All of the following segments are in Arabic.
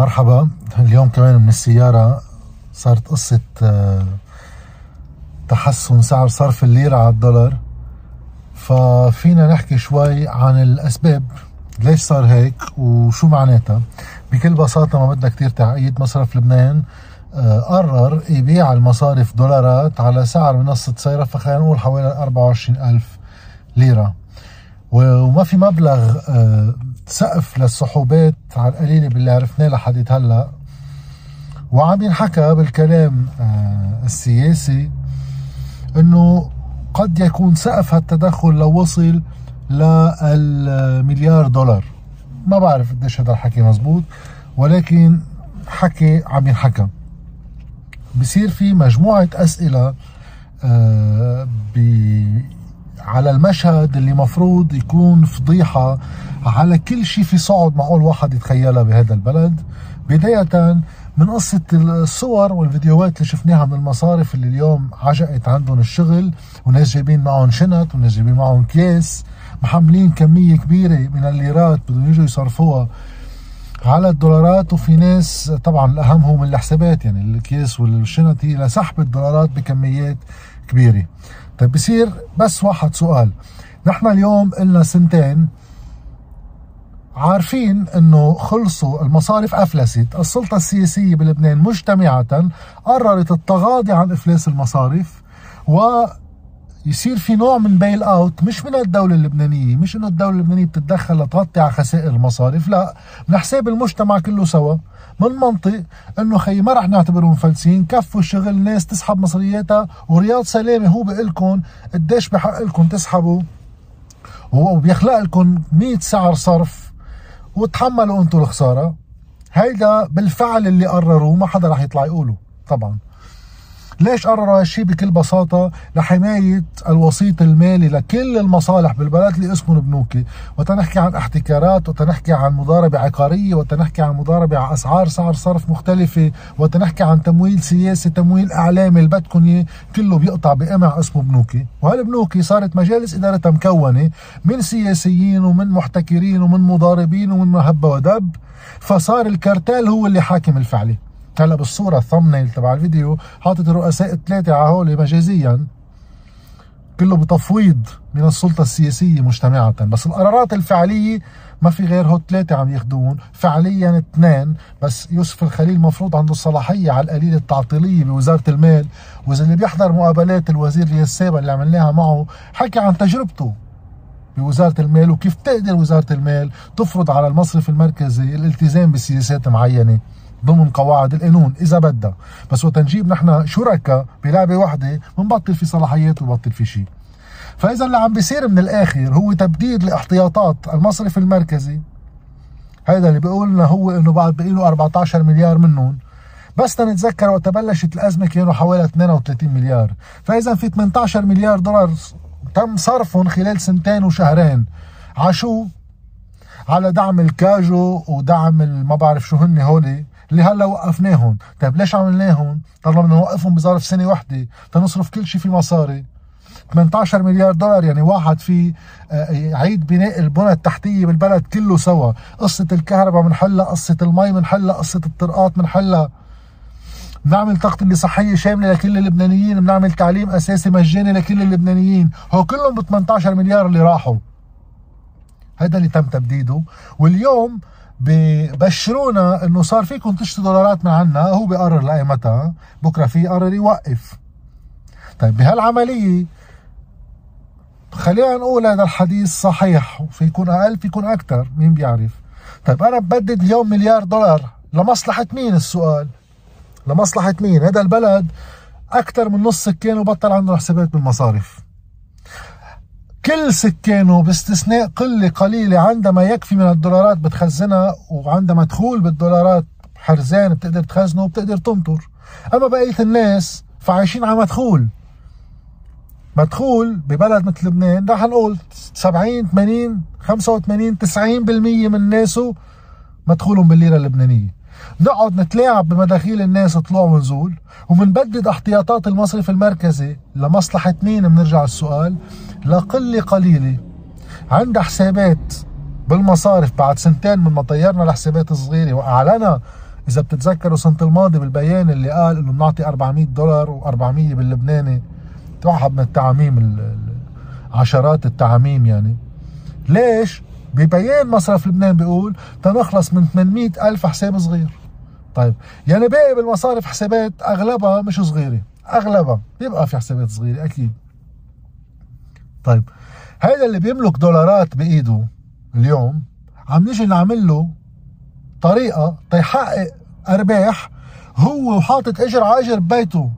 مرحبا. اليوم كمان من السيارة صارت قصة آه، تحسن سعر صرف الليرة على الدولار. ففينا نحكي شوي عن الأسباب ليش صار هيك وشو معناتها. بكل بساطة ما بدها كتير تعقيد مصرف لبنان آه، قرر يبيع المصارف دولارات على سعر منصة سيرة فخلينا نقول حوالي 24 ألف ليرة. وما في مبلغ آه، سقف للصحوبات على القليله باللي عرفناه لحد هلا. وعم ينحكى بالكلام آه، السياسي إنه قد يكون سقف هالتدخل لو وصل للمليار دولار. ما بعرف قديش هذا الحكي مزبوط ولكن حكي عم ينحكى. بصير في مجموعة أسئلة آه على المشهد اللي مفروض يكون فضيحة على كل شيء في صعد معقول واحد يتخيلها بهذا البلد. بداية من قصة الصور والفيديوهات اللي شفناها من المصارف اللي اليوم عجقت عندهم الشغل وناس جايبين معهم شنط وناس جايبين معهم كيس محملين كمية كبيرة من الليرات بدهم يجوا يصرفوها على الدولارات. وفي ناس طبعا الاهم هم الحسابات يعني الكيس والشنط هي لسحب الدولارات بكميات كبيرة. طيب بصير بس واحد سؤال. نحن اليوم قلنا سنتين عارفين إنه خلصوا المصارف افلست السلطة السياسية بلبنان مجتمعه قررت التغاضي عن إفلاس المصارف و يصير في نوع من bail out مش من الدولة اللبنانية مش إنه الدولة اللبنانية بتتدخل لتغطي على خسائر المصارف لا من حساب المجتمع كله سوا من منطق إنه خي ما رح نعتبرهم مفلسين كفوا الشغل ناس تسحب مصرياتها ورياض سلامة هو بيقول لكم قديش بحق لكم تسحبوا وبيخلق لكم 100 سعر صرف وتحملوا أنتم الخسارة. هيدا بالفعل اللي قرروه ما حدا رح يطلع يقوله طبعا. ليش قرروا هالشيء بكل بساطة؟ لحماية الوسيط المالي لكل المصالح بالبلد اللي اسمهم بنوكي وتنحكي عن احتكارات وتنحكي عن مضاربة عقارية وتنحكي عن مضاربة على أسعار سعر صرف مختلفة وتنحكي عن تمويل سياسي تمويل إعلامي اللي كله بيقطع بقمع اسمه بنوكي. وهالبنوكي صارت مجالس إدارتها مكونة من سياسيين ومن محتكرين ومن مضاربين ومن مهبة ودب. فصار الكارتال هو اللي حاكم الفعلي. هلا بالصورة الثمنيل تبع الفيديو حاطط الرؤساء الثلاثة على هول مجازيا. كله بتفويض من السلطة السياسية مجتمعة بس القرارات الفعلية ما في غير هو ثلاثة عم ياخذون فعليا اثنين. بس يوسف الخليل مفروض عنده الصلاحية على القليل التعطيلية بوزارة المال. وإذا اللي بيحضر مقابلات الوزير اليسابة اللي عملناها معه حكى عن تجربته بوزارة المال وكيف تقدر وزارة المال تفرض على المصرف المركزي الالتزام بسياسات معينة. ضمن قواعد القانون إذا بدها. بس وقت نجيب نحن شركاء بلعبة وحدة بنبطل في صلاحيات وبطل في شيء. فاذا اللي عم بيصير من الآخر هو تبديد لاحتياطات المصرف المركزي. هذا اللي بيقول لنا هو إنه بعد بقي له 14 مليار منهم. بس نتذكر وقت بلشت الأزمة كانوا حوالي 32 مليار. فاذا في 18 مليار دولار تم صرفهم خلال سنتين وشهرين. عشو؟ على دعم الكاجو ودعم ما بعرف شو هن هولي. اللي هلا وقفناهم. طيب ليش عملناهم؟ طالما بدنا نوقفهم بظرف سنة وحدة تنصرف كل شيء في مصاري. 18 مليار دولار يعني واحد في آه، يعيد بناء البنى التحتية بالبلد كله سوا. قصة الكهرباء بنحلها قصة المي بنحلها قصة الطرقات بنحلها بنعمل تغطية صحية شاملة لكل اللبنانيين بنعمل تعليم أساسي مجاني لكل اللبنانيين. هو كلهم ب 18 مليار اللي راحوا. هذا اللي تم تبديده. واليوم ببشرونا إنه صار فيكم تشتروا دولارات من عنا هو بيقرر لايمتها بكرة في يقرر يوقف. طيب بهالعملية خلينا نقول هذا الحديث صحيح في يكون أقل في يكون أكثر مين بيعرف؟ طيب أنا ببدد اليوم مليار دولار لمصلحة مين؟ السؤال. لمصلحة مين؟ هذا البلد أكثر من نص سكانه بطل عنده حسابات بالمصارف. كل سكانه باستثناء قلة قليلة عندما يكفي من الدولارات بتخزنها وعندما تخول بالدولارات حرزان بتقدر تخزنه وبتقدر تنطر. أما بقية الناس فعايشين على مدخول مدخول ببلد مثل لبنان رح نقول 70 80 85 90% من ناسه مدخولهم بالليرة اللبنانية. نقعد نتلاعب بمداخيل الناس طلوع ونزول ومنبدد احتياطات المصرف المركزي لمصلحة مين بنرجع السؤال لقلة قليلة. عندها حسابات بالمصارف بعد سنتين من ما طيرنا الحسابات الصغيرة وأعلنا إذا بتتذكروا سنة الماضي بالبيان اللي قال إنه بنعطي 400 دولار و400 باللبناني. واحد من التعاميم عشرات التعاميم يعني. ليش؟ ببيان مصرف لبنان بيقول تنخلص من 800 ألف حساب صغير. طيب يعني باقي بالمصارف حسابات أغلبها مش صغيرة. أغلبها بيبقى في حسابات صغيرة أكيد. طيب هذا اللي بيملك دولارات بإيده اليوم عم نيجي نعمل له طريقة تيحقق أرباح هو وحاطط أجر على أجر ببيته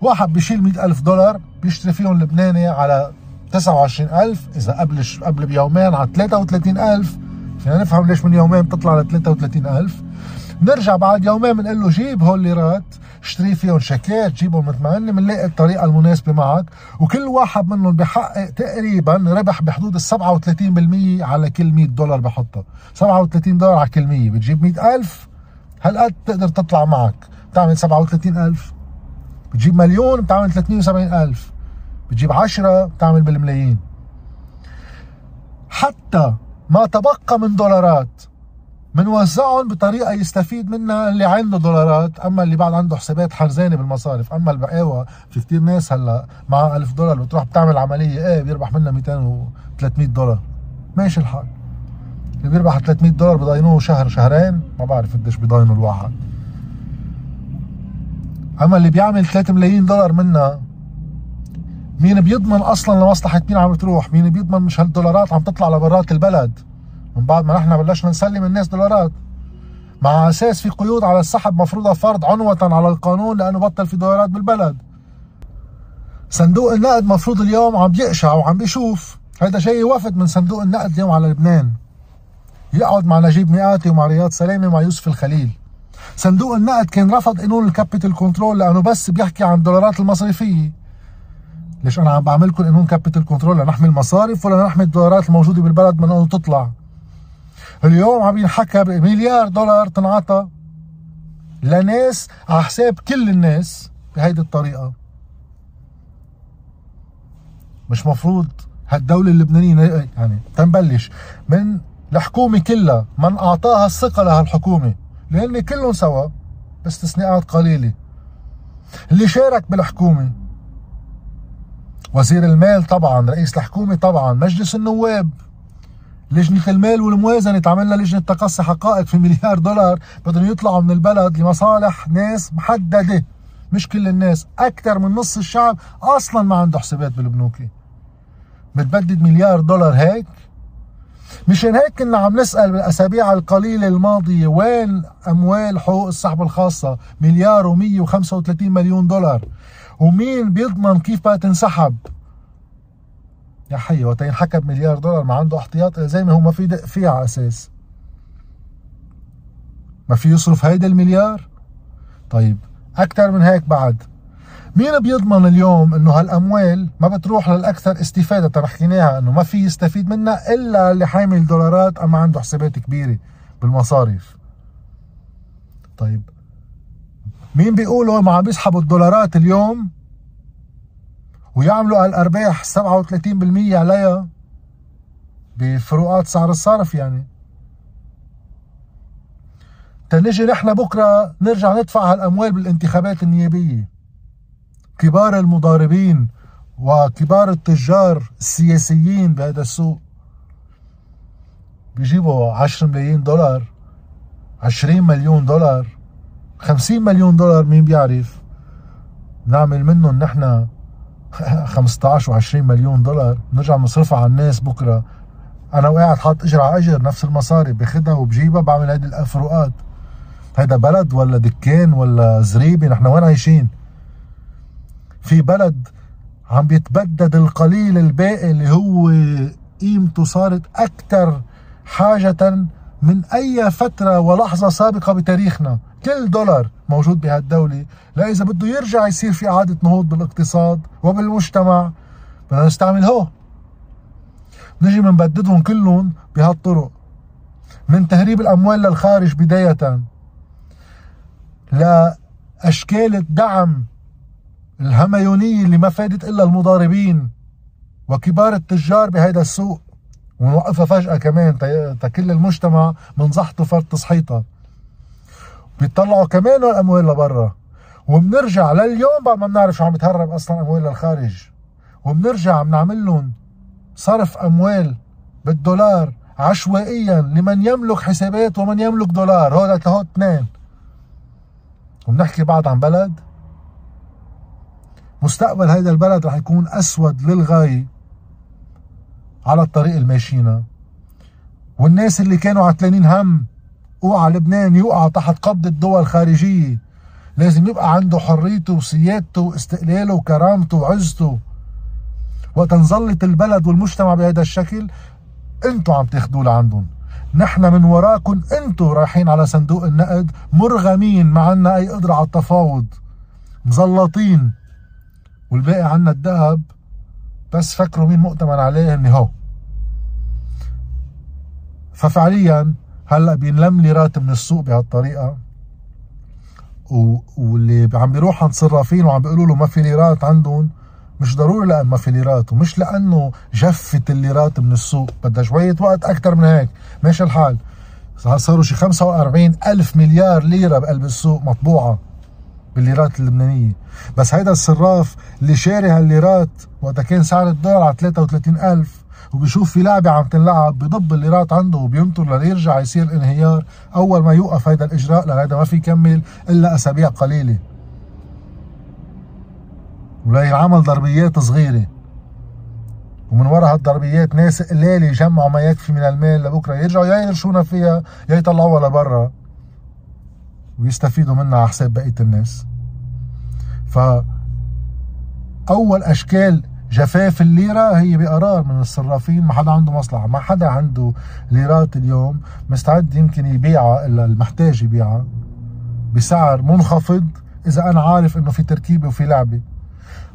واحد بيشيل مئة ألف دولار بيشتري فيهم لبناني على 29000 إذا قبل قبل بيومين على 33000 فينا نفهم ليش من يومين بتطلع ل 33000 نرجع بعد يومين بنقول له جيب هول الليرات اشتري فيهم شيكات جيبهم هن بنلاقي الطريقة المناسبة معك. وكل واحد منهم بحقق تقريبا ربح بحدود ال 37% على كل 100 دولار بحطها 37 دولار على كل 100 بتجيب 100000 هالقد بتقدر تطلع معك. بتعمل 37000 بتجيب مليون بتعمل 370000 بتجيب 10 بتعمل بالملايين. حتى ما تبقى من دولارات بنوزعهم بطريقة يستفيد منها اللي عنده دولارات أما اللي بعد عنده حسابات حرزانه بالمصارف. أما البقاوه في كثير ناس هلأ معها 1000 دولار بتروح بتعمل عملية إيه بيربح منها 200 و 300 دولار. ماشي الحال. اللي بيربح 300 دولار بضاينوه شهر شهرين ما بعرف قديش بضاينوا الواحد. أما اللي بيعمل 3 ملايين دولار منها مين بيضمن أصلا لمصلحة مين عم بتروح؟ مين بيضمن مش هالدولارات عم تطلع لبرات البلد؟ من بعد ما نحن بلشنا نسلم الناس دولارات. مع أساس في قيود على السحب مفروضة فرض عنوة على القانون لأنه بطل في دولارات بالبلد. صندوق النقد مفروض اليوم عم بيقشع وعم بيشوف هذا جاي وفد من صندوق النقد اليوم على لبنان. يقعد مع نجيب ميقاتي ومع رياض سلامه ومع يوسف الخليل. صندوق النقد كان رفض قانون ال capital control لأنه بس بيحكي عن الدولارات المصرفية. ليش أنا عم بعمل لكم قانون capital control لنحمي المصارف ولا لنحمي الدولارات الموجودة بالبلد من أنه تطلع. اليوم عم ينحكى بمليار دولار تنعطى لناس على حساب كل الناس بهيدي الطريقة. مش مفروض هالدولة اللبنانية يعني تنبلش من الحكومة كلها من أعطاها الثقة لهالحكومة لأن كلهم سوا باستثناءات قليلة. اللي شارك بالحكومة وزير المال طبعا رئيس الحكومة طبعا مجلس النواب. لجنة المال والموازنة تعملنا لجنة تقصي حقائق في مليار دولار بدهم يطلعوا من البلد لمصالح ناس محددة. مش كل الناس أكثر من نص الشعب أصلا ما عنده حسابات بالبنوك. بتبدد مليار دولار هيك؟ مشان هيك كنا عم نسأل بالأسابيع القليلة الماضية وين أموال حقوق السحب الخاصة؟ مليار و135 مليون دولار. ومين بيضمن كيف بدها تنسحب؟ يا حي وقت ينحكى بمليار دولار ما عنده احتياط زي ما هو ما في دق فيه على أساس. ما في يصرف هيدا المليار؟ طيب أكثر من هيك بعد. مين بيضمن اليوم إنه هالأموال ما بتروح للأكثر استفادة ترى حكيناها إنه ما في يستفيد منها إلا اللي حامل دولارات أما عنده حسابات كبيرة بالمصاريف؟ طيب مين بيقولوا ما عم بيسحبوا الدولارات اليوم؟ ويعملوا الأرباح 37% عليها. بفروقات سعر الصرف يعني. تنجي نحن بكرة نرجع ندفع هالأموال بالانتخابات النيابية. كبار المضاربين وكبار التجار السياسيين بهذا السوق بيجيبوا 10 ملايين دولار 20 مليون دولار. 50 مليون دولار مين بيعرف؟ نعمل منهم نحن 15 و20 مليون دولار. نرجع نصرفها على الناس بكرة. أنا وقاعد حاط اجر على إجر نفس المصاري باخدها وبجيبها بعمل هيدي الفروقات هيدا بلد ولا دكان ولا زريبة؟ نحن وين عايشين؟ في بلد عم بيتبدد القليل الباقي اللي هو قيمته صارت أكثر حاجة من أي فترة ولحظة سابقة بتاريخنا. كل دولار موجود بهالدولة لا إذا بده يرجع يصير في إعادة نهوض بالاقتصاد وبالمجتمع. بدنا نستعمل هو. نجي بنبددهم كلهم بهالطرق. من تهريب الأموال للخارج بداية. لأشكال الدعم الهميونية اللي ما فادت إلا المضاربين وكبار التجار بهذا السوق. ونوقفها فجأة كمان تكل المجتمع من زحته فرد تصحيطها بيطلعوا كمان الأموال لبرا. وبنرجع لليوم بعد ما بنعرف شو عم يتهرب أصلا أموال للخارج. وبنرجع بنعمل لهم صرف أموال بالدولار عشوائيا لمن يملك حسابات ومن يملك دولار. هذا هو اثنين. وبنحكي بعد عن بلد. مستقبل هذا البلد رح يكون أسود للغاية. على الطريق الماشينا. والناس اللي كانوا عتلانين هم اوعى لبنان يوقع تحت قبضة دول خارجية لازم يبقى عنده حريته وسيادته واستقلاله وكرامته وعزته. وقت نظلت البلد والمجتمع بهذا الشكل أنتوا عم تاخدوه لعندهم. نحن من وراكم أنتوا رايحين على صندوق النقد مرغمين ما عنا أي قدرة على التفاوض. مزلطين. والباقي عنا الذهب. بس فكروا مين مؤتمن عليه اني هو. ففعليا هلأ بينلم لي راتب من السوق بهالطريقة. واللي عم بيروح عند صرافين وعم بيقولوا له ما في ليرات عندهم مش ضروري لأن ما في ليرات ومش لأنه جفت الليرات من السوق بدها شوية وقت أكثر من هيك. ماشي الحال. صاروا شي 45 ألف مليار ليرة بقلب السوق مطبوعة. بالليرات اللبنانية. بس هيدا الصراف اللي شاري هالليرات وقتها كان سعر الدولار على 33 ألف وبيشوف في لعبة عم تنلعب بضب الليرات عنده وبينطر ليرجع يصير انهيار. أول ما يوقف هيدا الإجراء لهيدا ما في يكمل إلا أسابيع قليلة. ولا ينعمل ضربيات صغيرة. ومن وراء هالضربيات ناس قليلة يجمعوا ما يكفي من المال لبكرة. يرجعوا يا يرشونا فيها يا يطلعوها لبرا. ويستفيدوا منها على حساب بقية الناس. ف اول أشكال جفاف الليرة هي بقرار من الصرافين ما حدا عنده مصلحة ما حدا عنده ليرات اليوم مستعد يمكن يبيعها إلا المحتاج يبيعها بسعر منخفض إذا أنا عارف إنه في تركيبة وفي لعبة.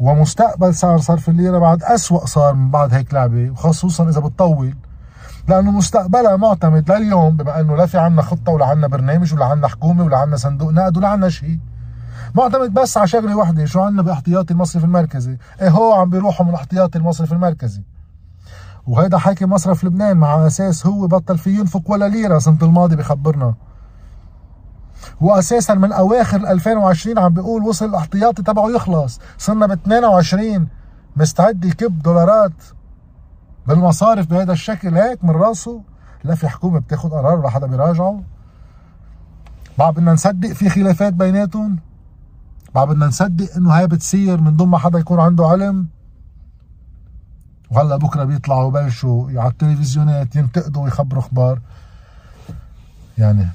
ومستقبل سعر صرف الليرة بعد أسوأ صار من بعد هيك لعبة وخصوصا إذا بتطول. لأنه مستقبلها معتمد لليوم بما إنه لا في عنا خطة ولا عنا برنامج ولا عنا حكومة ولا عنا صندوق نقد ولا عنا شيء. معتمد بس على شغلة وحده شو عندنا باحتياطي المصرف المركزي؟ إيه هو عم بيروحوا من احتياطي المصرف المركزي؟ وهيدا حكي مصرف لبنان مع أساس هو بطل فيه ينفق ولا ليرة سنة الماضي بخبرنا. واساسا من أواخر 2020 عم بيقول وصل الاحتياطي تبعه يخلص. صرنا ب 22 مستعد يكب دولارات. بالمصارف بهذا الشكل هيك من راسه. لا في حكومة بتاخذ قرار ولا حدا بيراجعه. بعد بدنا نصدق في خلافات بيناتهم. ما بدنا نصدق إنه هاي بتصير من دون ما حدا يكون عنده علم. وهلا بكرة بيطلعوا وبلشوا على التلفزيونات ينتقدوا ويخبروا أخبار. يعني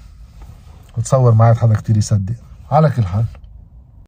بتصور ما عاد حدا كتير يصدق. على كل حال.